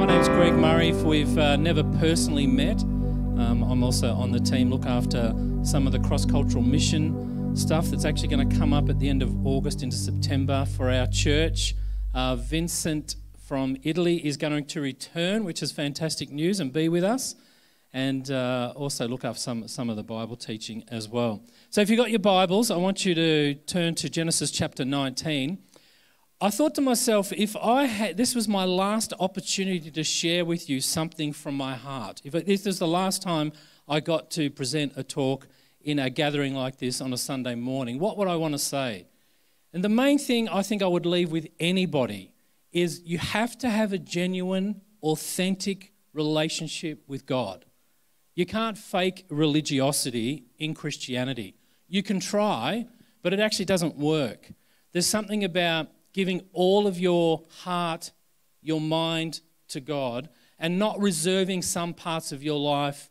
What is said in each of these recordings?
My name's Greg Murray. If we've uh, never personally met, um, I'm also on the team, look after some of the cross cultural mission stuff that's actually going to come up at the end of August into September for our church. Uh, Vincent from Italy is going to return, which is fantastic news, and be with us. And uh, also look after some, some of the Bible teaching as well. So, if you've got your Bibles, I want you to turn to Genesis chapter 19. I thought to myself, if I had, this was my last opportunity to share with you something from my heart. If this is the last time I got to present a talk in a gathering like this on a Sunday morning, what would I want to say? And the main thing I think I would leave with anybody is you have to have a genuine, authentic relationship with God. You can't fake religiosity in Christianity. You can try, but it actually doesn't work. There's something about giving all of your heart, your mind to God, and not reserving some parts of your life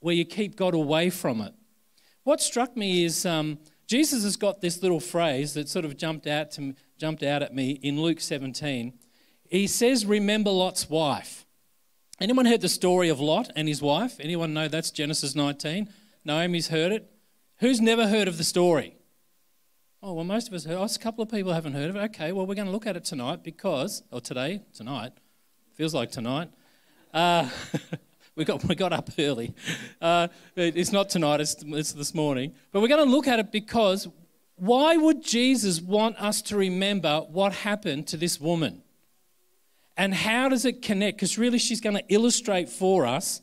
where you keep God away from it. What struck me is um, Jesus has got this little phrase that sort of jumped out, to, jumped out at me in Luke 17. He says, Remember Lot's wife. Anyone heard the story of Lot and his wife? Anyone know that's Genesis 19? Naomi's heard it. Who's never heard of the story? Oh, well, most of us a couple of people haven't heard of it. Okay, well, we're going to look at it tonight because, or today, tonight, feels like tonight. Uh, we, got, we got up early. Uh, it's not tonight, it's, it's this morning. But we're going to look at it because why would Jesus want us to remember what happened to this woman? And how does it connect? Because really, she's going to illustrate for us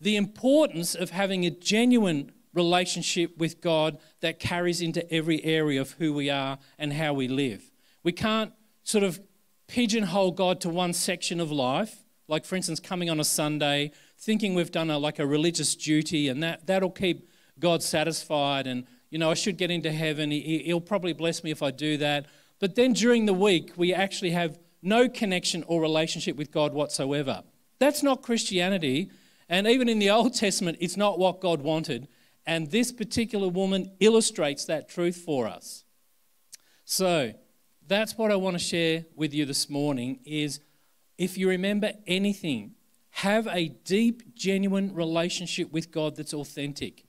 the importance of having a genuine relationship with God that carries into every area of who we are and how we live. We can't sort of pigeonhole God to one section of life, like for instance, coming on a Sunday, thinking we've done a, like a religious duty and that, that'll keep God satisfied and, you know, I should get into heaven. He, he'll probably bless me if I do that. But then during the week, we actually have no connection or relationship with God whatsoever. That's not Christianity. And even in the Old Testament, it's not what God wanted. And this particular woman illustrates that truth for us. So, that's what I want to share with you this morning is if you remember anything, have a deep, genuine relationship with God that's authentic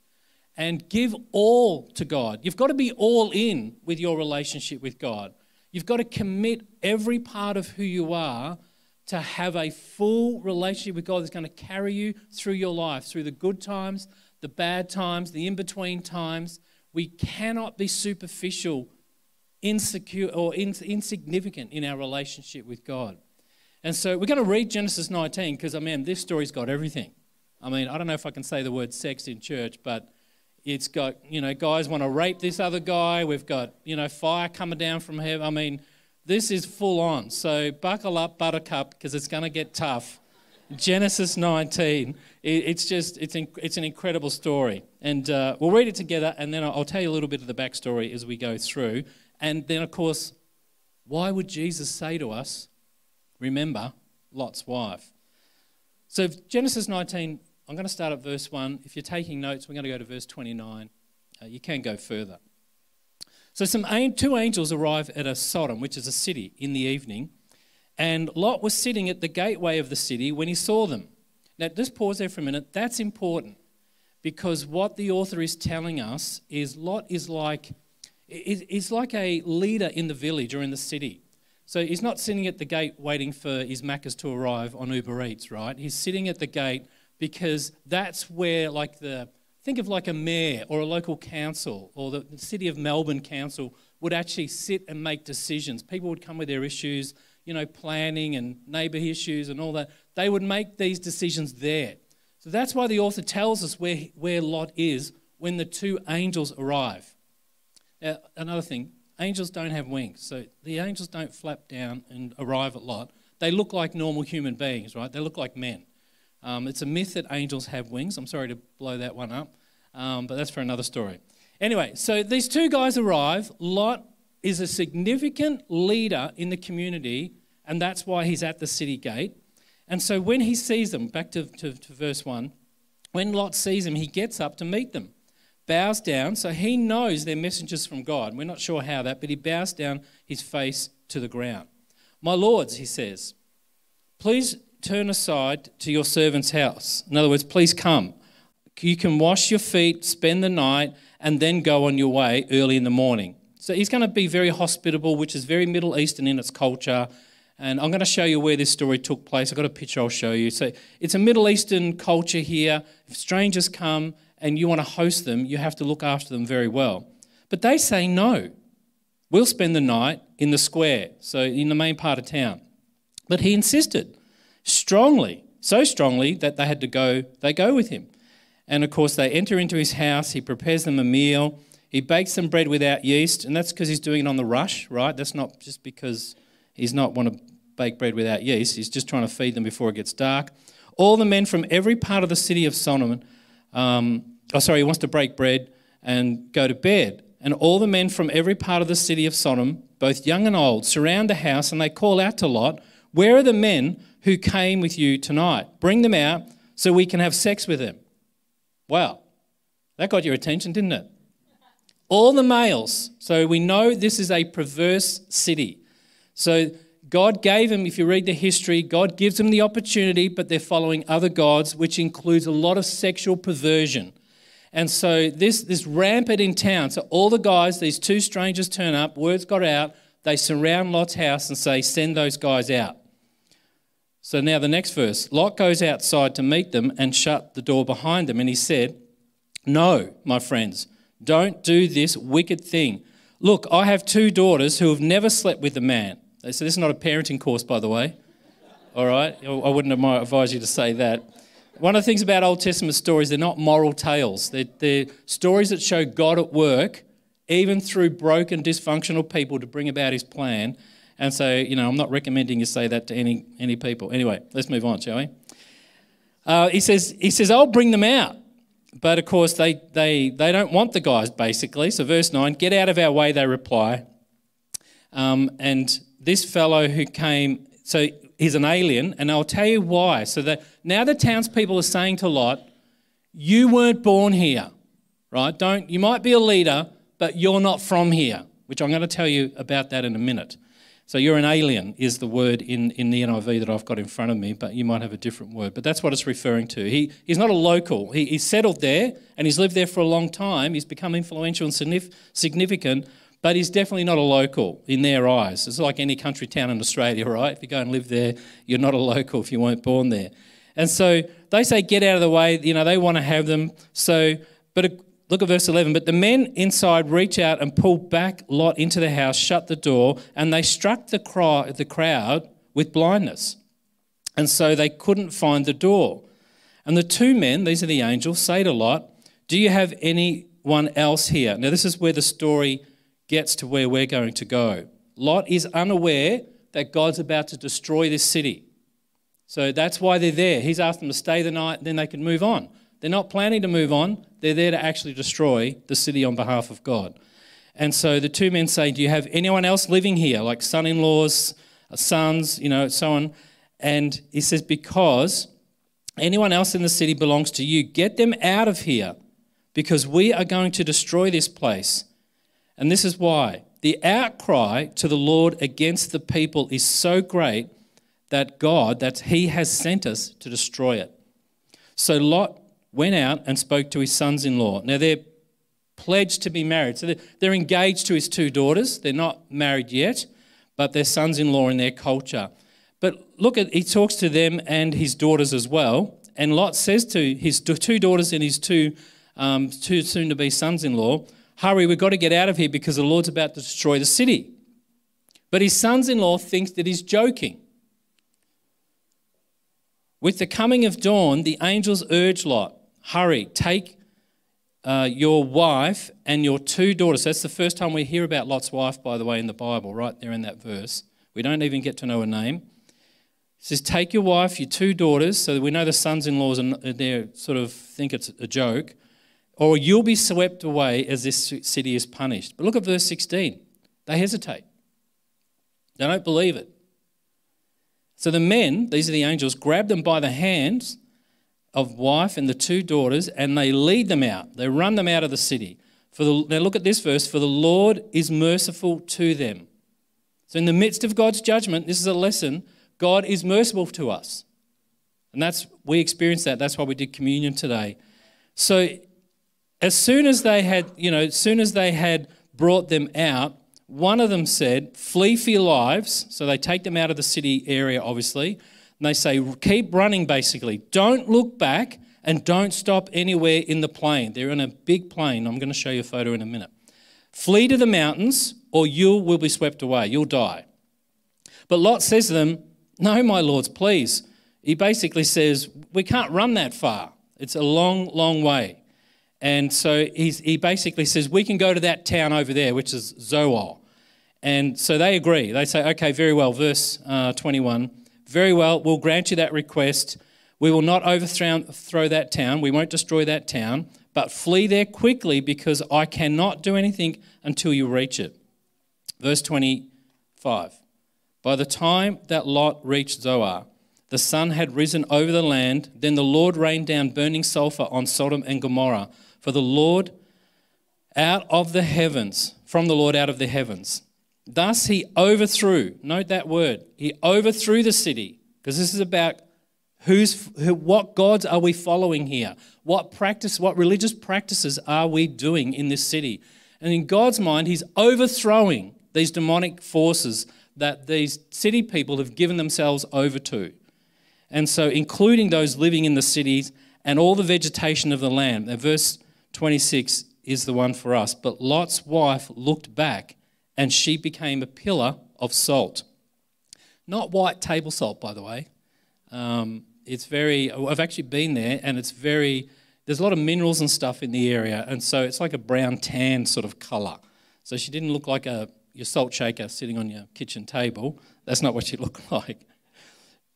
and give all to God. You've got to be all in with your relationship with God. You've got to commit every part of who you are to have a full relationship with God that's going to carry you through your life, through the good times, the bad times, the in between times. We cannot be superficial, insecure, or insignificant in our relationship with God. And so we're going to read Genesis 19 because, I mean, this story's got everything. I mean, I don't know if I can say the word sex in church, but it's got, you know, guys want to rape this other guy. We've got, you know, fire coming down from heaven. I mean, this is full on. So buckle up, buttercup, because it's going to get tough. Genesis 19. It's just, it's, it's an incredible story. And uh, we'll read it together, and then I'll tell you a little bit of the backstory as we go through. And then, of course, why would Jesus say to us, remember Lot's wife? So, Genesis 19, I'm going to start at verse 1. If you're taking notes, we're going to go to verse 29. Uh, you can go further. So, some two angels arrive at a Sodom, which is a city, in the evening. And Lot was sitting at the gateway of the city when he saw them. Now, just pause there for a minute. That's important because what the author is telling us is Lot is like, is like a leader in the village or in the city. So he's not sitting at the gate waiting for his Maccas to arrive on Uber Eats, right? He's sitting at the gate because that's where, like, the think of like a mayor or a local council or the city of Melbourne council would actually sit and make decisions. People would come with their issues you know, planning and neighbour issues and all that, they would make these decisions there. So that's why the author tells us where, where Lot is when the two angels arrive. Now, another thing, angels don't have wings. So the angels don't flap down and arrive at Lot. They look like normal human beings, right? They look like men. Um, it's a myth that angels have wings. I'm sorry to blow that one up, um, but that's for another story. Anyway, so these two guys arrive. Lot is a significant leader in the community, and that's why he's at the city gate. And so when he sees them, back to, to, to verse 1, when Lot sees them, he gets up to meet them, bows down, so he knows they're messengers from God. We're not sure how that, but he bows down his face to the ground. My lords, he says, please turn aside to your servant's house. In other words, please come. You can wash your feet, spend the night, and then go on your way early in the morning. So he's going to be very hospitable, which is very Middle Eastern in its culture. And I'm going to show you where this story took place. I've got a picture I'll show you. So it's a Middle Eastern culture here. If strangers come and you want to host them, you have to look after them very well. But they say no. We'll spend the night in the square, so in the main part of town. But he insisted strongly, so strongly that they had to go, they go with him. And of course, they enter into his house, he prepares them a meal, he bakes them bread without yeast, and that's because he's doing it on the rush, right? That's not just because he's not want to bake bread without yeast, he's just trying to feed them before it gets dark. All the men from every part of the city of Solomon, um, oh, sorry, he wants to break bread and go to bed. And all the men from every part of the city of Sodom, both young and old, surround the house and they call out to Lot, Where are the men who came with you tonight? Bring them out so we can have sex with them. Wow, that got your attention, didn't it? All the males. So we know this is a perverse city. So God gave them, if you read the history, God gives them the opportunity, but they're following other gods, which includes a lot of sexual perversion. And so this, this rampant in town. So all the guys, these two strangers turn up, words got out, they surround Lot's house and say, Send those guys out. So now the next verse Lot goes outside to meet them and shut the door behind them. And he said, No, my friends, don't do this wicked thing. Look, I have two daughters who have never slept with a man. So this is not a parenting course, by the way. All right? I wouldn't advise you to say that. One of the things about Old Testament stories, they're not moral tales. They're, they're stories that show God at work, even through broken, dysfunctional people to bring about his plan. And so, you know, I'm not recommending you say that to any, any people. Anyway, let's move on, shall we? Uh, he, says, he says, I'll bring them out. But of course, they, they, they don't want the guys, basically. So, verse 9, get out of our way, they reply. Um, and this fellow who came, so he's an alien, and I'll tell you why. So that now the townspeople are saying to Lot, You weren't born here, right? Don't you might be a leader, but you're not from here, which I'm going to tell you about that in a minute. So you're an alien is the word in, in the NIV that I've got in front of me, but you might have a different word. But that's what it's referring to. He, he's not a local. He, he's settled there and he's lived there for a long time. He's become influential and significant, but he's definitely not a local in their eyes. It's like any country town in Australia, right? If you go and live there, you're not a local if you weren't born there. And so they say, get out of the way. You know, they want to have them. So, but look at verse 11. But the men inside reach out and pull back Lot into the house, shut the door, and they struck the, the crowd with blindness. And so they couldn't find the door. And the two men, these are the angels, say to Lot, Do you have anyone else here? Now, this is where the story gets to where we're going to go. Lot is unaware that God's about to destroy this city. So that's why they're there. He's asked them to stay the night, then they can move on. They're not planning to move on, they're there to actually destroy the city on behalf of God. And so the two men say, Do you have anyone else living here, like son in laws, uh, sons, you know, so on? And he says, Because anyone else in the city belongs to you, get them out of here, because we are going to destroy this place. And this is why the outcry to the Lord against the people is so great that God, that He has sent us to destroy it. So Lot went out and spoke to his sons in law. Now they're pledged to be married. So they're engaged to his two daughters. They're not married yet, but they're sons in law in their culture. But look at, he talks to them and his daughters as well. And Lot says to his two daughters and his two, um, two soon to be sons in law, Hurry, we've got to get out of here because the Lord's about to destroy the city. But his sons in law thinks that he's joking. With the coming of dawn, the angels urge Lot, Hurry, take uh, your wife and your two daughters. That's the first time we hear about Lot's wife, by the way, in the Bible, right there in that verse. We don't even get to know her name. It says, Take your wife, your two daughters, so we know the sons in laws and they sort of think it's a joke or you'll be swept away as this city is punished. But look at verse 16. They hesitate, they don't believe it. So the men, these are the angels, grab them by the hands of wife and the two daughters, and they lead them out. They run them out of the city. For the, now look at this verse. For the Lord is merciful to them. So in the midst of God's judgment, this is a lesson. God is merciful to us. And that's we experienced that. That's why we did communion today. So as soon as they had, you know, as soon as they had brought them out, one of them said, Flee for your lives. So they take them out of the city area, obviously. And they say, Keep running, basically. Don't look back and don't stop anywhere in the plain. They're in a big plain. I'm going to show you a photo in a minute. Flee to the mountains, or you will be swept away. You'll die. But Lot says to them, No, my lords, please. He basically says, We can't run that far. It's a long, long way. And so he basically says, We can go to that town over there, which is Zoar. And so they agree. They say, Okay, very well. Verse uh, 21 Very well, we'll grant you that request. We will not overthrow that town. We won't destroy that town, but flee there quickly because I cannot do anything until you reach it. Verse 25. By the time that Lot reached Zoar, the sun had risen over the land. Then the Lord rained down burning sulfur on Sodom and Gomorrah. For the Lord out of the heavens, from the Lord out of the heavens. Thus he overthrew, note that word, he overthrew the city, because this is about who's, who, what gods are we following here? What practice, what religious practices are we doing in this city? And in God's mind, he's overthrowing these demonic forces that these city people have given themselves over to. And so, including those living in the cities and all the vegetation of the land. Now, verse 26 is the one for us. But Lot's wife looked back, and she became a pillar of salt. Not white table salt, by the way. Um, it's very, I've actually been there, and it's very, there's a lot of minerals and stuff in the area, and so it's like a brown tan sort of colour. So she didn't look like a your salt shaker sitting on your kitchen table. That's not what she looked like.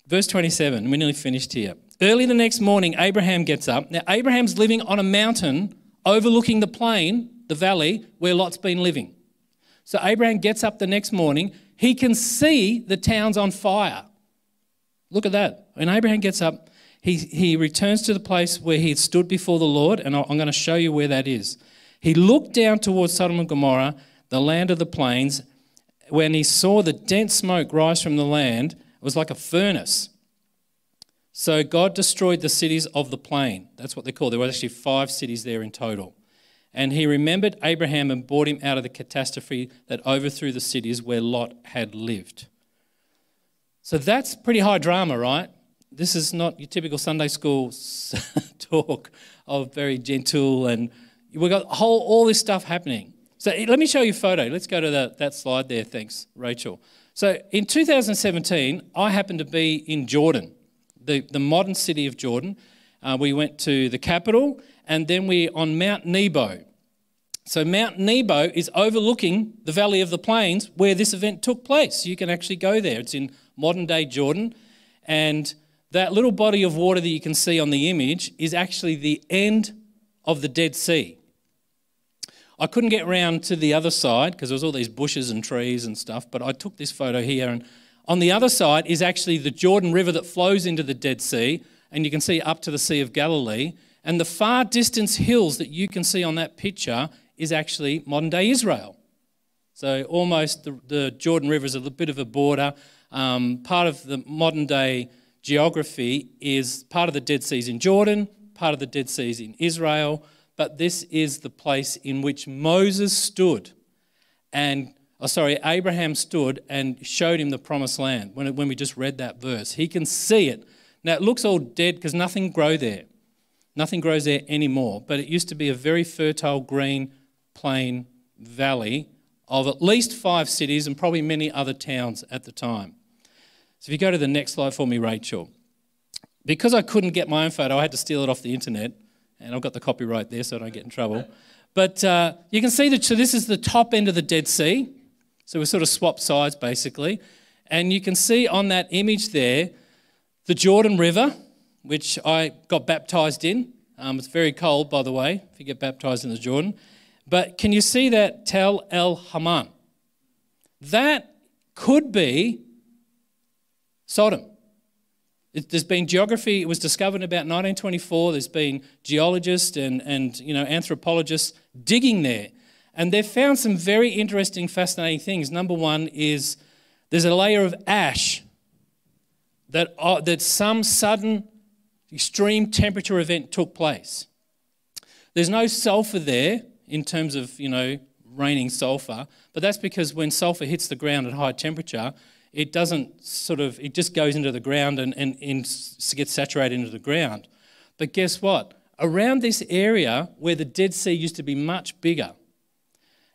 Verse 27, we're nearly finished here. Early the next morning, Abraham gets up. Now, Abraham's living on a mountain overlooking the plain, the valley, where Lot's been living. So, Abraham gets up the next morning. He can see the town's on fire. Look at that. When Abraham gets up, he, he returns to the place where he had stood before the Lord, and I'm going to show you where that is. He looked down towards Sodom and Gomorrah, the land of the plains. When he saw the dense smoke rise from the land, it was like a furnace. So God destroyed the cities of the plain. That's what they call. There were actually five cities there in total. And he remembered Abraham and brought him out of the catastrophe that overthrew the cities where Lot had lived. So that's pretty high drama, right? This is not your typical Sunday school talk of very gentle and we've got whole, all this stuff happening. So let me show you a photo. Let's go to that, that slide there. Thanks, Rachel. So in 2017, I happened to be in Jordan, the, the modern city of Jordan. Uh, we went to the capital and then we're on Mount Nebo. So Mount Nebo is overlooking the Valley of the Plains where this event took place. You can actually go there. It's in modern day Jordan. And that little body of water that you can see on the image is actually the end of the Dead Sea. I couldn't get round to the other side because there was all these bushes and trees and stuff, but I took this photo here and on the other side is actually the Jordan River that flows into the Dead Sea and you can see up to the Sea of Galilee and the far distance hills that you can see on that picture is actually modern day Israel. So almost the, the Jordan River is a bit of a border. Um, part of the modern day geography is part of the Dead Sea in Jordan, part of the Dead Sea in Israel, but this is the place in which Moses stood and, oh, sorry, Abraham stood and showed him the promised land when, when we just read that verse. He can see it. Now, it looks all dead because nothing grow there. Nothing grows there anymore, but it used to be a very fertile green plain valley of at least five cities and probably many other towns at the time. So if you go to the next slide for me, Rachel. Because I couldn't get my own photo, I had to steal it off the internet and I've got the copyright there so I don't get in trouble. But uh, you can see that so this is the top end of the Dead Sea. So we sort of swapped sides basically. And you can see on that image there the Jordan River, which I got baptized in. Um, it's very cold, by the way, if you get baptized in the Jordan. But can you see that Tel El Haman? That could be Sodom. It, there's been geography, it was discovered in about 1924. There's been geologists and, and you know, anthropologists digging there. And they've found some very interesting, fascinating things. Number one is there's a layer of ash that, uh, that some sudden extreme temperature event took place. There's no sulfur there in terms of, you know, raining sulfur, but that's because when sulfur hits the ground at high temperature, it doesn't sort of, it just goes into the ground and, and, and gets saturated into the ground. But guess what? Around this area where the Dead Sea used to be much bigger,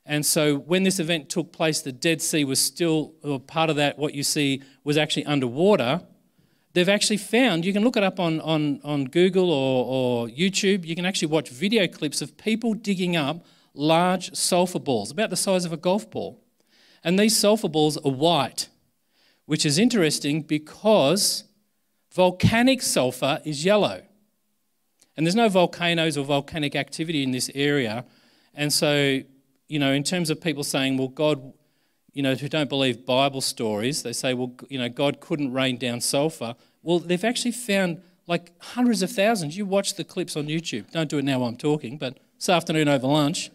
and so when this event took place, the Dead Sea was still, part of that, what you see was actually underwater. They've actually found, you can look it up on, on, on Google or, or YouTube, you can actually watch video clips of people digging up large sulfur balls, about the size of a golf ball. And these sulfur balls are white, which is interesting because volcanic sulfur is yellow. And there's no volcanoes or volcanic activity in this area. And so, you know, in terms of people saying, well, God, you know, who don't believe Bible stories, they say, well, you know, God couldn't rain down sulfur. Well, they've actually found like hundreds of thousands. You watch the clips on YouTube. Don't do it now while I'm talking, but this afternoon over lunch.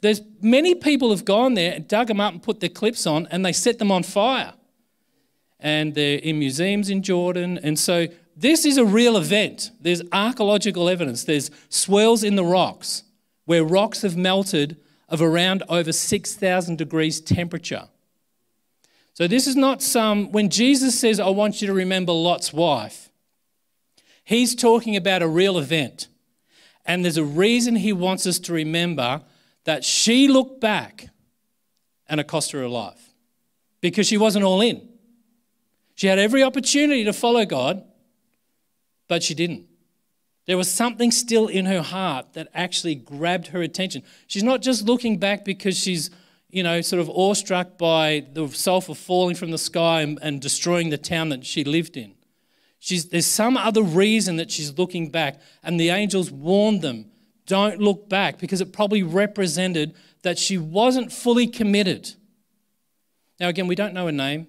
There's many people have gone there and dug them up and put their clips on and they set them on fire. And they're in museums in Jordan. And so this is a real event. There's archaeological evidence. There's swells in the rocks where rocks have melted of around over 6,000 degrees temperature. So this is not some, when Jesus says, I want you to remember Lot's wife, he's talking about a real event. And there's a reason he wants us to remember that she looked back and it cost her her life because she wasn't all in. She had every opportunity to follow God, but she didn't. There was something still in her heart that actually grabbed her attention. She's not just looking back because she's, you know, sort of awestruck by the sulfur falling from the sky and, and destroying the town that she lived in. She's, there's some other reason that she's looking back, and the angels warned them don't look back because it probably represented that she wasn't fully committed. Now, again, we don't know her name.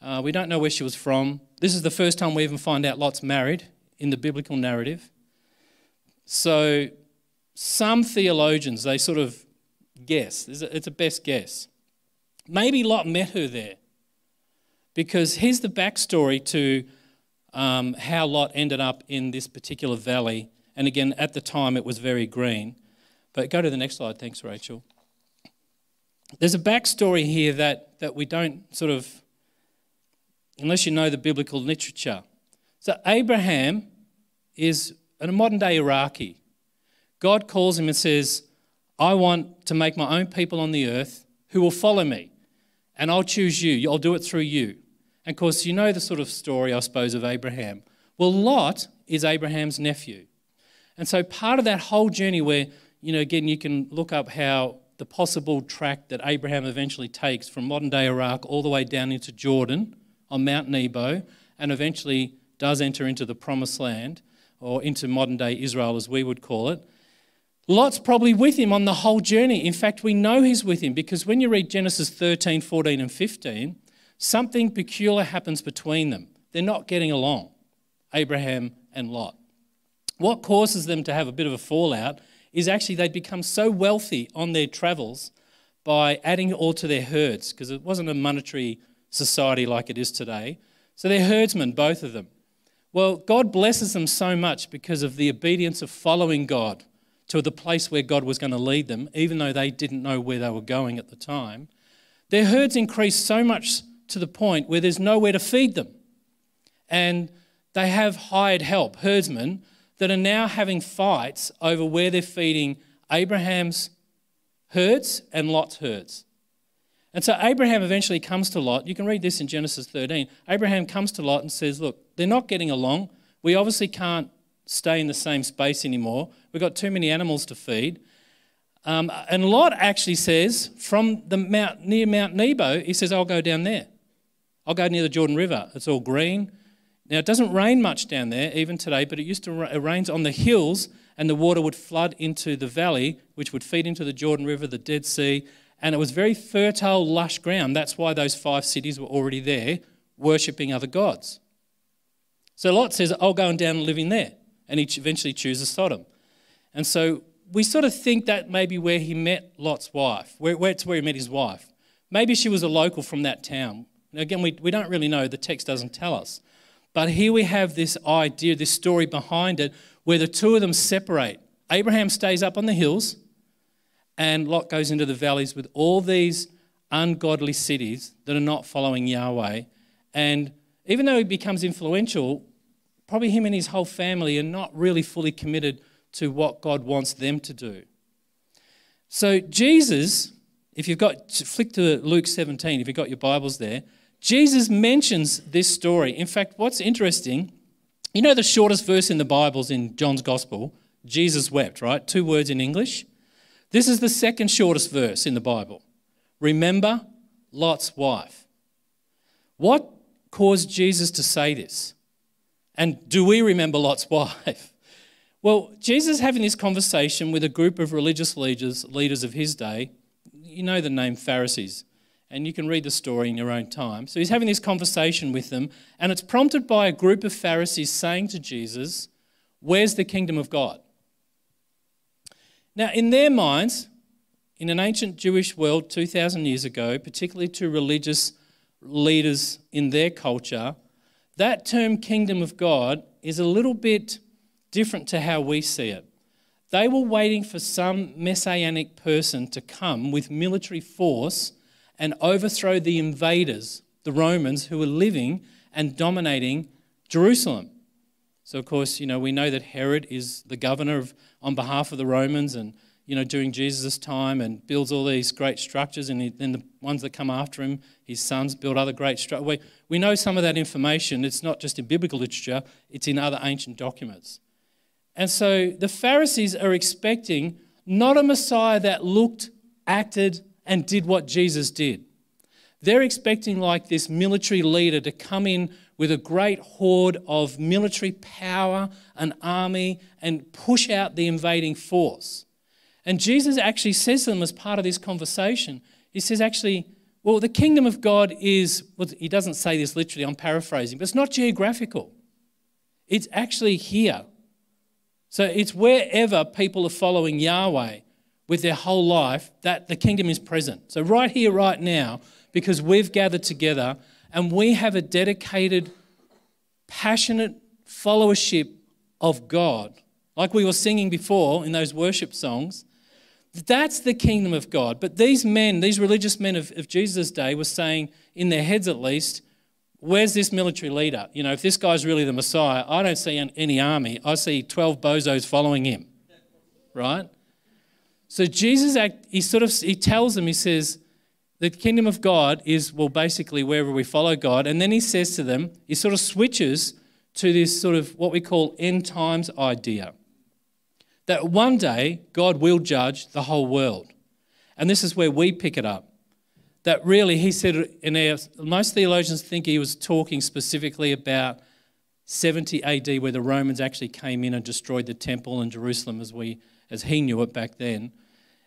Uh, we don't know where she was from. This is the first time we even find out Lot's married in the biblical narrative. So, some theologians, they sort of guess, it's a best guess. Maybe Lot met her there. Because here's the backstory to um, how Lot ended up in this particular valley and again, at the time, it was very green. But go to the next slide. Thanks, Rachel. There's a backstory here that, that we don't sort of, unless you know the biblical literature. So, Abraham is a modern day Iraqi. God calls him and says, I want to make my own people on the earth who will follow me, and I'll choose you. I'll do it through you. And of course, you know the sort of story, I suppose, of Abraham. Well, Lot is Abraham's nephew. And so part of that whole journey where, you know, again, you can look up how the possible track that Abraham eventually takes from modern day Iraq all the way down into Jordan on Mount Nebo and eventually does enter into the promised land or into modern day Israel as we would call it. Lot's probably with him on the whole journey. In fact, we know he's with him because when you read Genesis 13, 14, and 15, something peculiar happens between them. They're not getting along, Abraham and Lot. What causes them to have a bit of a fallout is actually they'd become so wealthy on their travels by adding all to their herds, because it wasn't a monetary society like it is today. So they're herdsmen, both of them. Well, God blesses them so much because of the obedience of following God to the place where God was going to lead them, even though they didn't know where they were going at the time. Their herds increased so much to the point where there's nowhere to feed them. And they have hired help, herdsmen, that are now having fights over where they're feeding Abraham's herds and Lot's herds. And so Abraham eventually comes to Lot. You can read this in Genesis 13. Abraham comes to Lot and says, Look, they're not getting along. We obviously can't stay in the same space anymore. We've got too many animals to feed. Um, and Lot actually says, from the mount near Mount Nebo, he says, I'll go down there. I'll go near the Jordan River. It's all green. Now, it doesn't rain much down there, even today, but it used to it rains on the hills, and the water would flood into the valley, which would feed into the Jordan River, the Dead Sea, and it was very fertile, lush ground. That's why those five cities were already there, worshipping other gods. So Lot says, I'll go and down and live in there. And he eventually chooses Sodom. And so we sort of think that maybe where he met Lot's wife, where, where it's where he met his wife. Maybe she was a local from that town. Now, again, we, we don't really know. The text doesn't tell us. But here we have this idea, this story behind it, where the two of them separate. Abraham stays up on the hills, and Lot goes into the valleys with all these ungodly cities that are not following Yahweh. And even though he becomes influential, probably him and his whole family are not really fully committed to what God wants them to do. So, Jesus, if you've got, flick to Luke 17, if you've got your Bibles there, Jesus mentions this story. In fact, what's interesting, you know, the shortest verse in the Bibles in John's Gospel Jesus wept, right? Two words in English. This is the second shortest verse in the Bible. Remember Lot's wife. What caused Jesus to say this? And do we remember Lot's wife? Well, Jesus having this conversation with a group of religious leaders, leaders of his day. You know the name Pharisees, and you can read the story in your own time. So he's having this conversation with them, and it's prompted by a group of Pharisees saying to Jesus, Where's the kingdom of God? Now, in their minds, in an ancient Jewish world 2,000 years ago, particularly to religious leaders in their culture, that term kingdom of God is a little bit different to how we see it. They were waiting for some messianic person to come with military force and overthrow the invaders, the Romans, who were living and dominating Jerusalem. So, of course, you know, we know that Herod is the governor of, on behalf of the Romans and, you know, during Jesus' time and builds all these great structures. And then the ones that come after him, his sons, build other great structures. We, we know some of that information. It's not just in biblical literature, it's in other ancient documents. And so the Pharisees are expecting not a Messiah that looked, acted, and did what Jesus did. They're expecting, like this military leader, to come in with a great horde of military power, an army, and push out the invading force. And Jesus actually says to them as part of this conversation, He says, actually, well, the kingdom of God is, well, he doesn't say this literally, I'm paraphrasing, but it's not geographical. It's actually here. So it's wherever people are following Yahweh with their whole life that the kingdom is present. So, right here, right now, because we've gathered together and we have a dedicated, passionate followership of God, like we were singing before in those worship songs. That's the kingdom of God. But these men, these religious men of, of Jesus' day, were saying, in their heads at least, where's this military leader? You know, if this guy's really the Messiah, I don't see any army. I see 12 bozos following him, right? So Jesus, he sort of, he tells them, he says, the kingdom of God is, well, basically wherever we follow God. And then he says to them, he sort of switches to this sort of what we call end times idea that one day God will judge the whole world. And this is where we pick it up. That really, he said, in our, most theologians think he was talking specifically about 70 AD, where the Romans actually came in and destroyed the temple in Jerusalem as, we, as he knew it back then.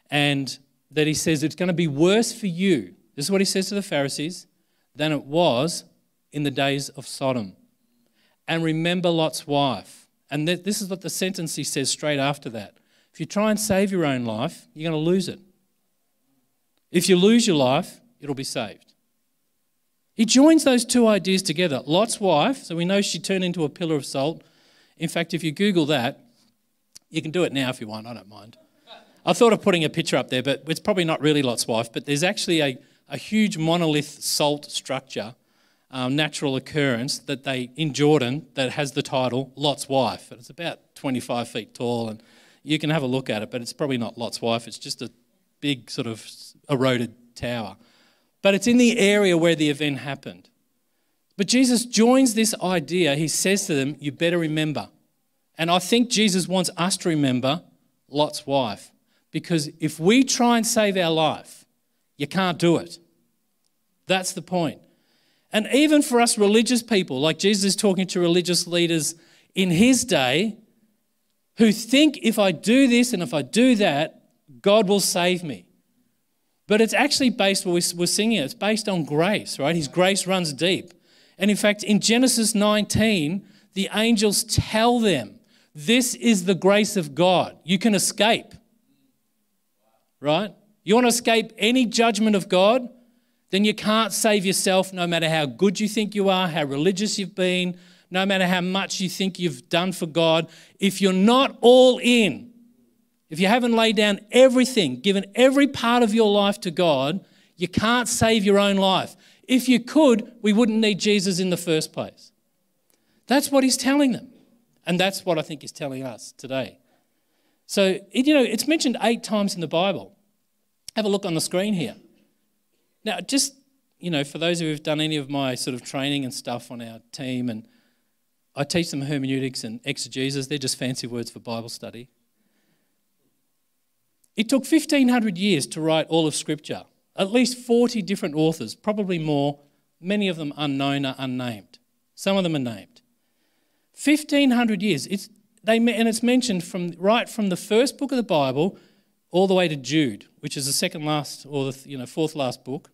And that he says it's going to be worse for you. This is what he says to the Pharisees than it was in the days of Sodom. And remember Lot's wife. And this is what the sentence he says straight after that. If you try and save your own life, you're going to lose it. If you lose your life, it'll be saved. He joins those two ideas together. Lot's wife, so we know she turned into a pillar of salt. In fact, if you Google that, you can do it now if you want, I don't mind. I thought of putting a picture up there, but it's probably not really Lot's wife. But there's actually a, a huge monolith salt structure, um, natural occurrence that they in Jordan that has the title Lot's wife. And It's about 25 feet tall, and you can have a look at it. But it's probably not Lot's wife. It's just a big sort of eroded tower. But it's in the area where the event happened. But Jesus joins this idea. He says to them, You better remember. And I think Jesus wants us to remember Lot's wife. Because if we try and save our life, you can't do it. That's the point. And even for us religious people, like Jesus is talking to religious leaders in his day, who think if I do this and if I do that, God will save me. But it's actually based, we're singing it, it's based on grace, right? His grace runs deep. And in fact, in Genesis 19, the angels tell them, This is the grace of God. You can escape right? You want to escape any judgment of God? Then you can't save yourself no matter how good you think you are, how religious you've been, no matter how much you think you've done for God, if you're not all in, if you haven't laid down everything, given every part of your life to God, you can't save your own life. If you could, we wouldn't need Jesus in the first place. That's what he's telling them. And that's what I think he's telling us today. So, you know, it's mentioned eight times in the Bible. Have a look on the screen here. Now, just, you know, for those who have done any of my sort of training and stuff on our team, and I teach them hermeneutics and exegesis, they're just fancy words for Bible study. It took 1500 years to write all of Scripture. At least 40 different authors, probably more, many of them unknown or unnamed. Some of them are named. 1500 years. It's, they, and it's mentioned from right from the first book of the Bible all the way to Jude, which is the second last or the you know, fourth last book.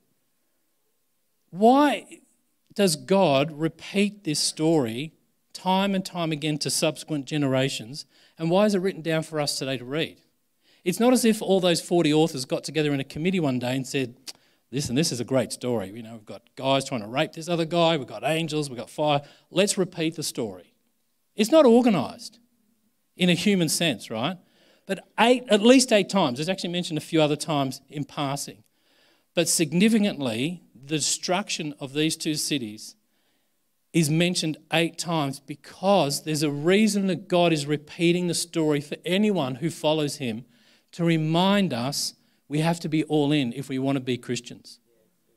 Why does God repeat this story time and time again to subsequent generations? And why is it written down for us today to read? It's not as if all those 40 authors got together in a committee one day and said, Listen, this is a great story. You know, we've got guys trying to rape this other guy, we've got angels, we've got fire. Let's repeat the story. It's not organized in a human sense, right? But eight, at least eight times, there's actually mentioned a few other times in passing. But significantly, the destruction of these two cities is mentioned eight times because there's a reason that God is repeating the story for anyone who follows him to remind us we have to be all in if we want to be Christians.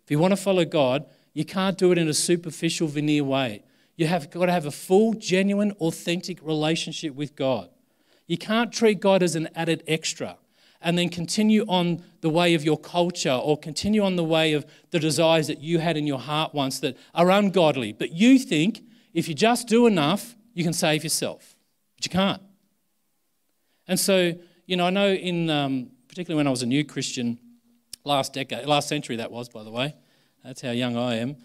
If you want to follow God, you can't do it in a superficial veneer way. You have got to have a full, genuine, authentic relationship with God. You can't treat God as an added extra and then continue on the way of your culture or continue on the way of the desires that you had in your heart once that are ungodly. But you think if you just do enough, you can save yourself. But you can't. And so, you know, I know in, um, particularly when I was a new Christian last decade, last century that was, by the way, that's how young I am.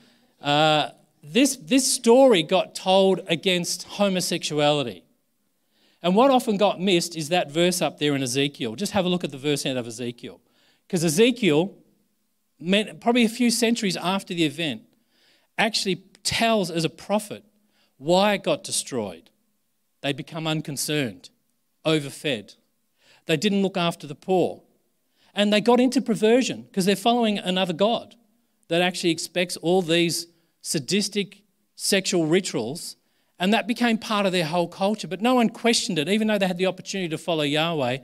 Uh, this, this story got told against homosexuality. And what often got missed is that verse up there in Ezekiel. Just have a look at the verse out of Ezekiel. Because Ezekiel, probably a few centuries after the event, actually tells as a prophet why it got destroyed. They become unconcerned, overfed. They didn't look after the poor. And they got into perversion because they're following another God that actually expects all these sadistic sexual rituals, and that became part of their whole culture. But no one questioned it, even though they had the opportunity to follow Yahweh.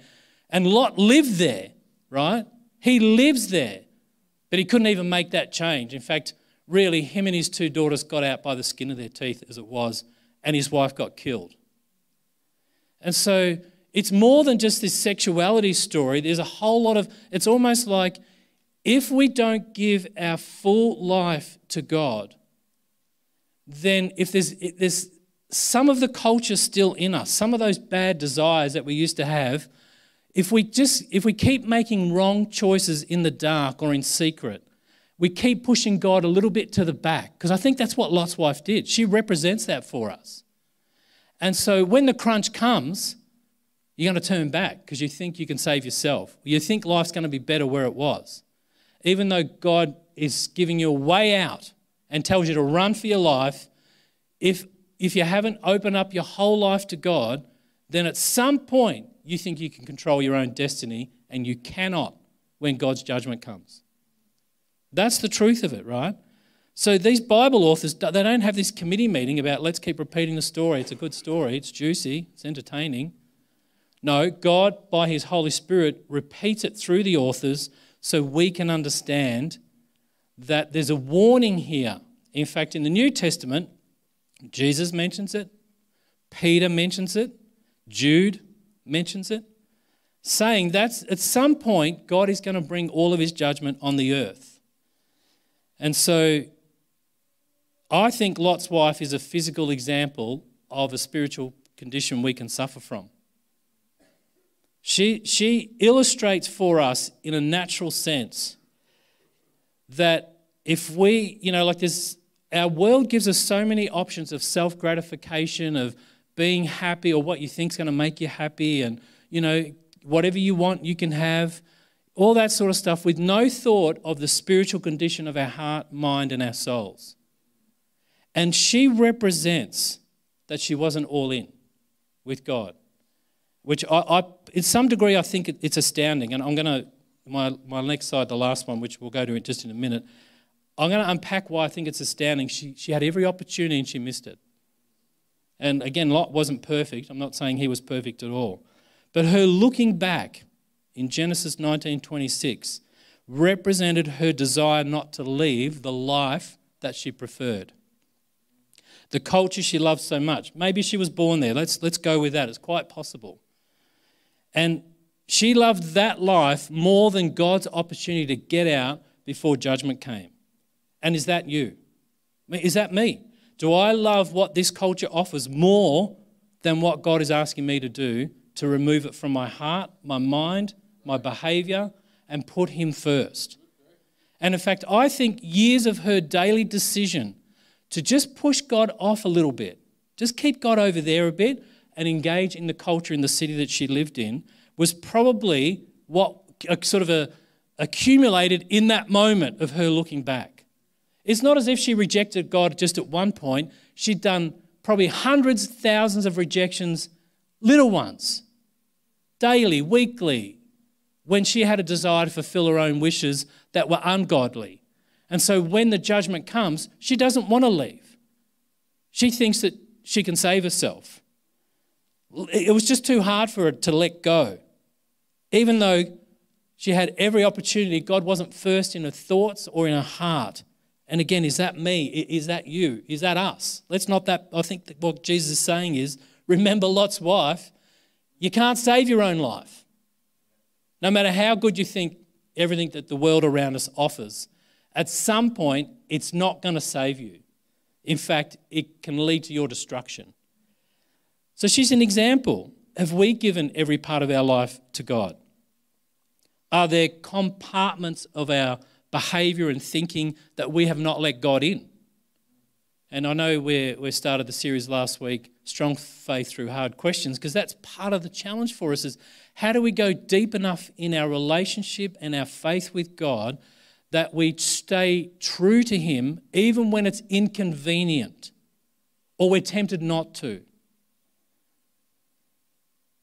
And Lot lived there, right? He lives there, but he couldn't even make that change. In fact, really, him and his two daughters got out by the skin of their teeth, as it was, and his wife got killed. And so it's more than just this sexuality story. There's a whole lot of, it's almost like if we don't give our full life to God, then if there's, if there's some of the culture still in us, some of those bad desires that we used to have, if we just if we keep making wrong choices in the dark or in secret, we keep pushing God a little bit to the back because I think that's what Lot's wife did. She represents that for us. And so when the crunch comes, you're going to turn back because you think you can save yourself. You think life's going to be better where it was. Even though God is giving you a way out and tells you to run for your life, if, if you haven't opened up your whole life to God, then at some point you think you can control your own destiny and you cannot when God's judgment comes. That's the truth of it, right? So these Bible authors, they don't have this committee meeting about let's keep repeating the story. It's a good story, it's juicy, it's entertaining. No, God, by His Holy Spirit, repeats it through the authors so we can understand that there's a warning here. In fact, in the New Testament, Jesus mentions it, Peter mentions it, Jude mentions it, saying that at some point God is going to bring all of his judgment on the earth. And so I think Lot's wife is a physical example of a spiritual condition we can suffer from. She, she illustrates for us in a natural sense that if we, you know, like this, our world gives us so many options of self gratification, of being happy or what you think is going to make you happy, and, you know, whatever you want, you can have, all that sort of stuff, with no thought of the spiritual condition of our heart, mind, and our souls. And she represents that she wasn't all in with God, which I, I in some degree, I think it, it's astounding. And I'm going to, my, my next slide, the last one, which we'll go to in just in a minute, I'm going to unpack why I think it's astounding. She, she had every opportunity and she missed it. And again, Lot wasn't perfect. I'm not saying he was perfect at all. But her looking back in Genesis 19:26 represented her desire not to leave the life that she preferred. The culture she loved so much. Maybe she was born there. Let's, let's go with that. It's quite possible. And she loved that life more than God's opportunity to get out before judgment came. And is that you? Is that me? Do I love what this culture offers more than what God is asking me to do to remove it from my heart, my mind, my behavior, and put Him first? And in fact, I think years of her daily decision to just push God off a little bit, just keep God over there a bit and engage in the culture in the city that she lived in was probably what uh, sort of a, accumulated in that moment of her looking back. It's not as if she rejected God just at one point. She'd done probably hundreds, thousands of rejections, little ones, daily, weekly, when she had a desire to fulfill her own wishes that were ungodly. And so when the judgment comes, she doesn't want to leave. She thinks that she can save herself. It was just too hard for her to let go. Even though she had every opportunity, God wasn't first in her thoughts or in her heart. And again, is that me? Is that you? Is that us? Let's not that. I think that what Jesus is saying is remember Lot's wife. You can't save your own life. No matter how good you think everything that the world around us offers, at some point, it's not going to save you. In fact, it can lead to your destruction. So she's an example. Have we given every part of our life to God? Are there compartments of our behavior and thinking that we have not let God in? And I know we we started the series last week, Strong Faith Through Hard Questions, because that's part of the challenge for us is how do we go deep enough in our relationship and our faith with God that we stay true to Him even when it's inconvenient or we're tempted not to?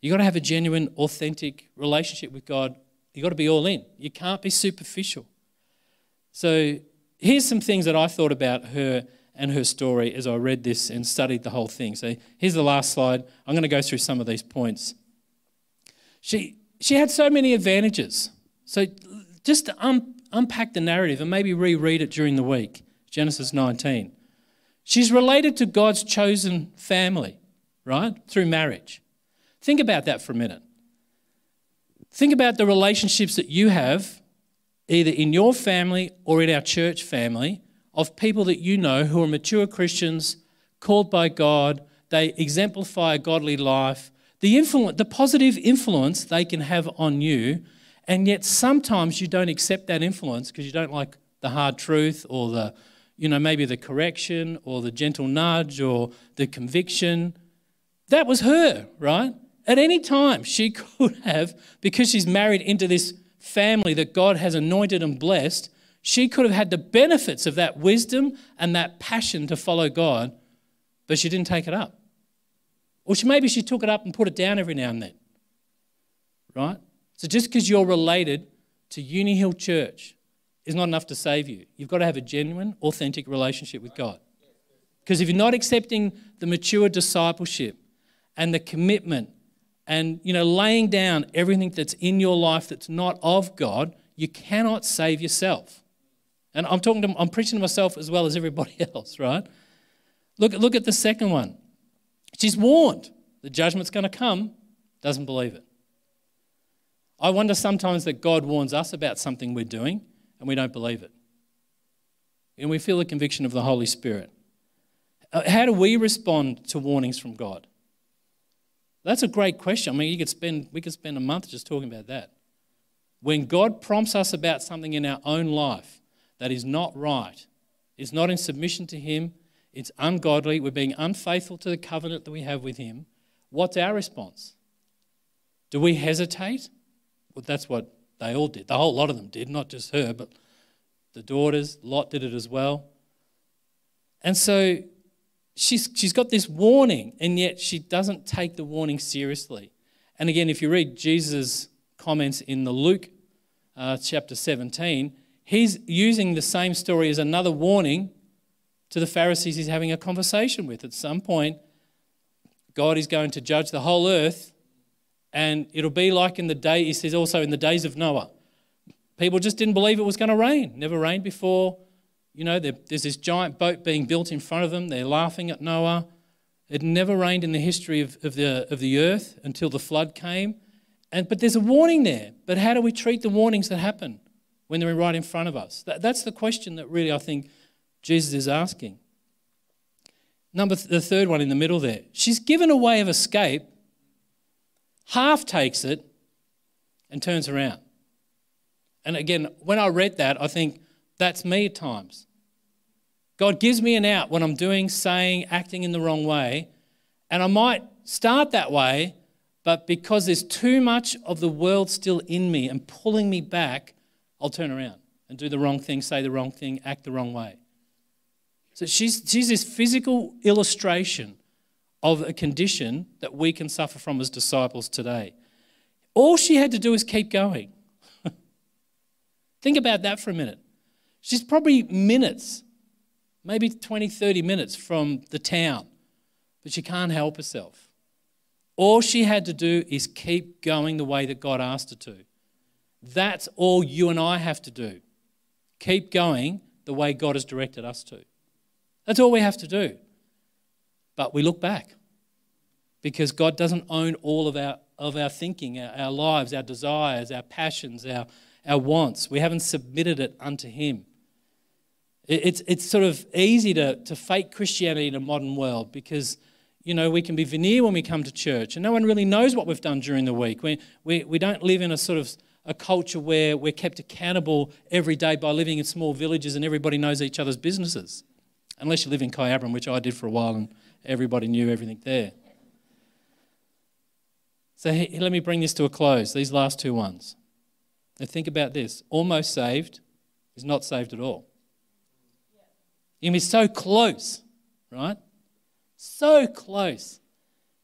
You've got to have a genuine, authentic relationship with God. You've got to be all in. You can't be superficial. So here's some things that I thought about her and her story as I read this and studied the whole thing. So here's the last slide. I'm going to go through some of these points. She, she had so many advantages. So just to un, unpack the narrative and maybe reread it during the week Genesis 19. She's related to God's chosen family, right? Through marriage. Think about that for a minute. Think about the relationships that you have, either in your family or in our church family, of people that you know who are mature Christians, called by God. They exemplify a godly life. The, influence, the positive influence they can have on you, and yet sometimes you don't accept that influence because you don't like the hard truth or the, you know, maybe the correction or the gentle nudge or the conviction. That was her, right? At any time, she could have, because she's married into this family that God has anointed and blessed, she could have had the benefits of that wisdom and that passion to follow God, but she didn't take it up. Or she, maybe she took it up and put it down every now and then. Right? So just because you're related to Uni Hill Church is not enough to save you. You've got to have a genuine, authentic relationship with God. Because if you're not accepting the mature discipleship and the commitment and you know laying down everything that's in your life that's not of God, you cannot save yourself. And I'm talking to, I'm preaching to myself as well as everybody else, right? Look, look at the second one. She's warned the judgment's going to come, doesn't believe it. I wonder sometimes that God warns us about something we're doing and we don't believe it. And we feel the conviction of the Holy Spirit. Uh, how do we respond to warnings from God? That's a great question. I mean, you could spend, we could spend a month just talking about that. When God prompts us about something in our own life, that is not right, is not in submission to Him, it's ungodly, we're being unfaithful to the covenant that we have with Him, what's our response? Do we hesitate? Well, that's what they all did. The whole lot of them did, not just her, but the daughters, Lot did it as well. And so she's, she's got this warning, and yet she doesn't take the warning seriously. And again, if you read Jesus' comments in the Luke uh, chapter 17, he's using the same story as another warning to the Pharisees he's having a conversation with. At some point, God is going to judge the whole earth, and it'll be like in the day, he says also in the days of Noah. People just didn't believe it was going to rain. Never rained before. You know, there's this giant boat being built in front of them. They're laughing at Noah. It never rained in the history of, of, the, of the earth until the flood came. And, but there's a warning there. But how do we treat the warnings that happen when they're right in front of us? That, that's the question that really I think Jesus is asking. Number th- the third one in the middle there. She's given a way of escape, half takes it, and turns around. And again, when I read that, I think that's me at times. God gives me an out when I'm doing, saying, acting in the wrong way. And I might start that way, but because there's too much of the world still in me and pulling me back, I'll turn around and do the wrong thing, say the wrong thing, act the wrong way. So she's, she's this physical illustration of a condition that we can suffer from as disciples today. All she had to do is keep going. Think about that for a minute. She's probably minutes, maybe 20, 30 minutes from the town, but she can't help herself. All she had to do is keep going the way that God asked her to. That's all you and I have to do. Keep going the way God has directed us to. That's all we have to do. But we look back because God doesn't own all of our, of our thinking, our, our lives, our desires, our passions, our, our wants. We haven't submitted it unto Him. It's, it's sort of easy to, to fake Christianity in a modern world because, you know, we can be veneer when we come to church and no one really knows what we've done during the week. We, we, we don't live in a sort of a culture where we're kept accountable every day by living in small villages and everybody knows each other's businesses. Unless you live in Kyabram, which I did for a while and everybody knew everything there. So let me bring this to a close, these last two ones. Now think about this almost saved is not saved at all. You can be so close, right? So close.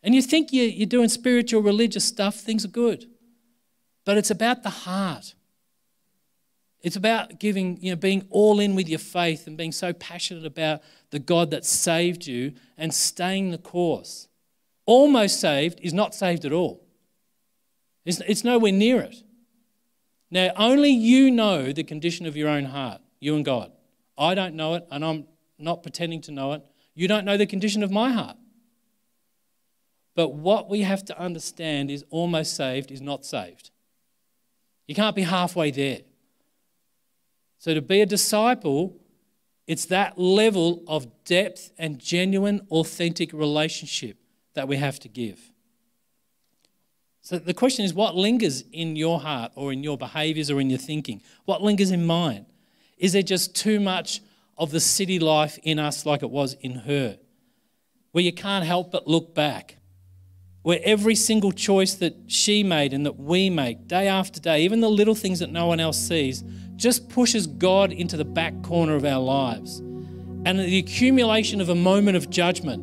And you think you're doing spiritual, religious stuff, things are good. But it's about the heart. It's about giving, you know, being all in with your faith and being so passionate about the God that saved you and staying the course. Almost saved is not saved at all. It's, it's nowhere near it. Now, only you know the condition of your own heart, you and God. I don't know it, and I'm not pretending to know it. You don't know the condition of my heart. But what we have to understand is almost saved is not saved. You can't be halfway there. So, to be a disciple, it's that level of depth and genuine, authentic relationship that we have to give. So, the question is what lingers in your heart or in your behaviors or in your thinking? What lingers in mine? Is there just too much of the city life in us like it was in her, where you can't help but look back, where every single choice that she made and that we make day after day, even the little things that no one else sees, just pushes God into the back corner of our lives. And the accumulation of a moment of judgment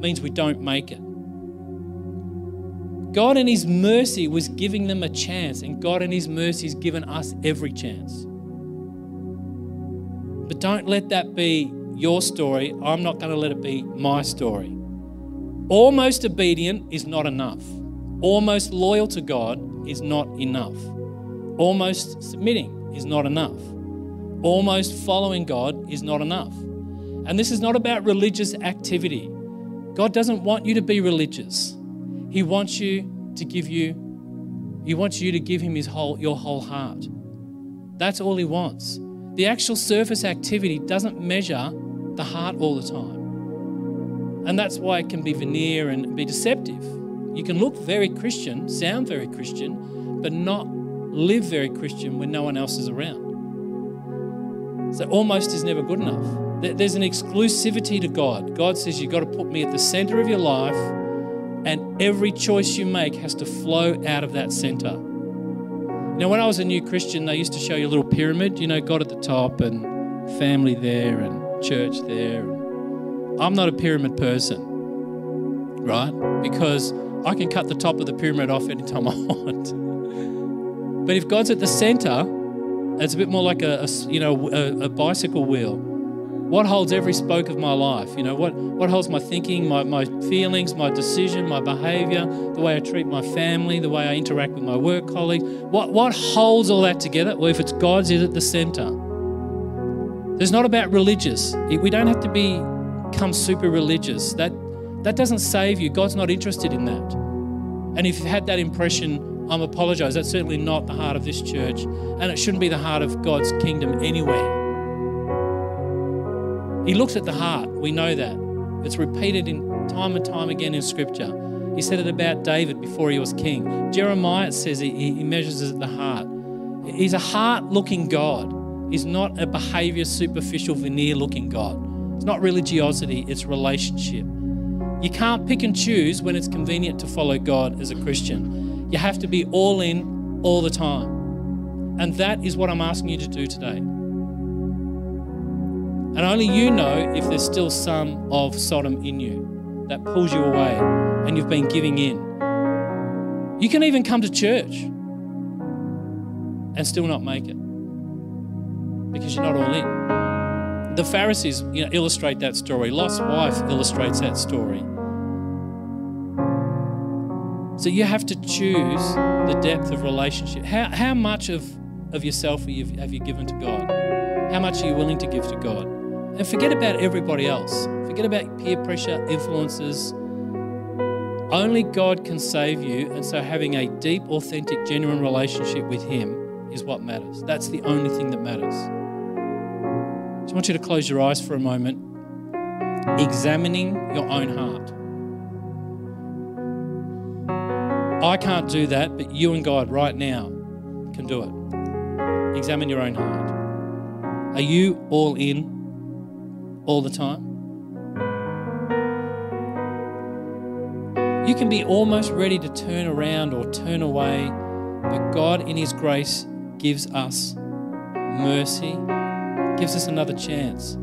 means we don't make it. God in His mercy was giving them a chance, and God in His mercy has given us every chance. But don't let that be your story. I'm not going to let it be my story. Almost obedient is not enough. Almost loyal to God is not enough. Almost submitting is not enough. Almost following God is not enough. And this is not about religious activity. God doesn't want you to be religious. He wants you to give you he wants you to give him his whole your whole heart. That's all he wants. The actual surface activity doesn't measure the heart all the time. And that's why it can be veneer and be deceptive. You can look very Christian, sound very Christian, but not live very Christian when no one else is around. So almost is never good enough. There's an exclusivity to God. God says, You've got to put me at the center of your life, and every choice you make has to flow out of that center. Now, when I was a new Christian, they used to show you a little pyramid, you know, God at the top and family there and church there I'm not a pyramid person, right? Because I can cut the top of the pyramid off anytime I want. But if God's at the center, it's a bit more like a, a you know a, a, bicycle wheel. What holds every spoke of my life? You know what what holds my thinking, my, my feelings, my decision, my behavior, the way I treat my family, the way I interact with my work colleagues. What what holds all that together? Well, if it's God's is at the center. It's not about religious. We don't have to be, become super religious. That that doesn't save you. God's not interested in that. And if you've had that impression I'm apologize. That's certainly not the heart of this church, and it shouldn't be the heart of God's kingdom anywhere. He looks at the heart. We know that. It's repeated in time and time again in Scripture. He said it about David before he was king. Jeremiah says he, he measures it at the heart. He's a heart looking God. He's not a behavior, superficial, veneer looking God. It's not religiosity, it's relationship. You can't pick and choose when it's convenient to follow God as a Christian. You have to be all in all the time. And that is what I'm asking you to do today. And only you know if there's still some of Sodom in you that pulls you away and you've been giving in. You can even come to church and still not make it because you're not all in. The Pharisees you know, illustrate that story. Lot's wife illustrates that story. So you have to choose the depth of relationship. How, how much of, of yourself have you, have you given to God? How much are you willing to give to God? And forget about everybody else. Forget about peer pressure, influences. Only God can save you. And so having a deep, authentic, genuine relationship with Him is what matters. That's the only thing that matters. So I want you to close your eyes for a moment, examining your own heart. I can't do that, but you and God right now can do it. Examine your own heart. Are you all in all the time? You can be almost ready to turn around or turn away, but God, in His grace, gives us mercy, gives us another chance.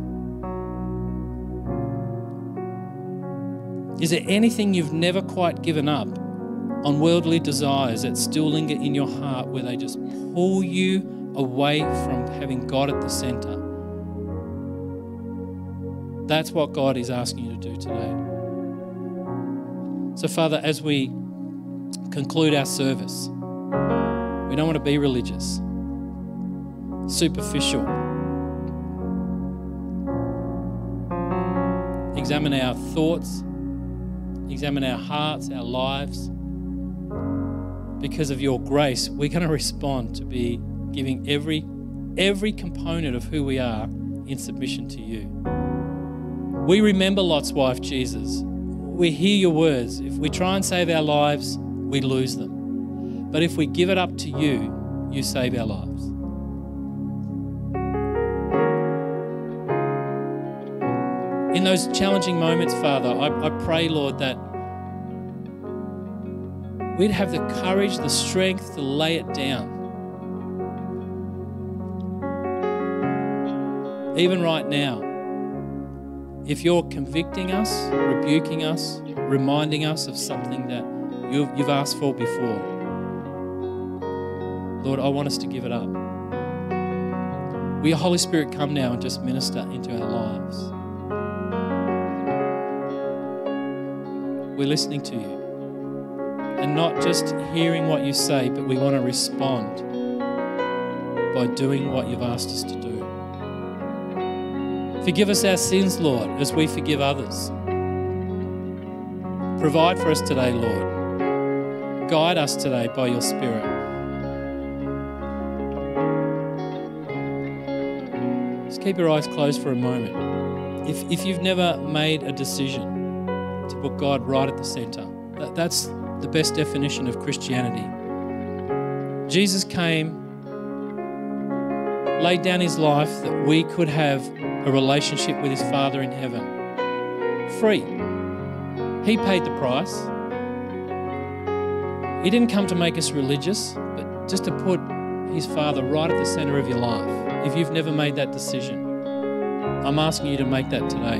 Is there anything you've never quite given up on worldly desires that still linger in your heart where they just pull you away from having God at the center. That's what God is asking you to do today. So, Father, as we conclude our service, we don't want to be religious, superficial. Examine our thoughts, examine our hearts, our lives because of your grace, we're going to respond to be giving every every component of who we are in submission to you. We remember Lot's wife, Jesus. We hear your words. If we try and save our lives, we lose them. But if we give it up to you, you save our lives. In those challenging moments, Father, I, I pray, Lord, that we'd have the courage, the strength to lay it down. Even right now, if you're convicting us, rebuking us, reminding us of something that you've, you've asked for before, Lord, I want us to give it up. Will your Holy Spirit come now and just minister into our lives? We're listening to you and not just hearing what you say, but we want to respond by doing what you've asked us to do. Forgive us our sins, Lord, as we forgive others. Provide for us today, Lord. Guide us today by your Spirit. Just keep your eyes closed for a moment. If, if you've never made a decision to put God right at the center, that, that's the best definition of Christianity. Jesus came, laid down his life that we could have a relationship with his Father in heaven. Free. He paid the price. He didn't come to make us religious, but just to put his Father right at the center of your life. If you've never made that decision, I'm asking you to make that today.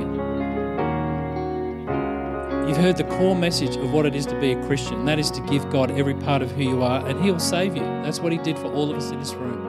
You've heard the core message of what it is to be a Christian. That is to give God every part of who you are, and He'll save you. That's what He did for all of us in this room.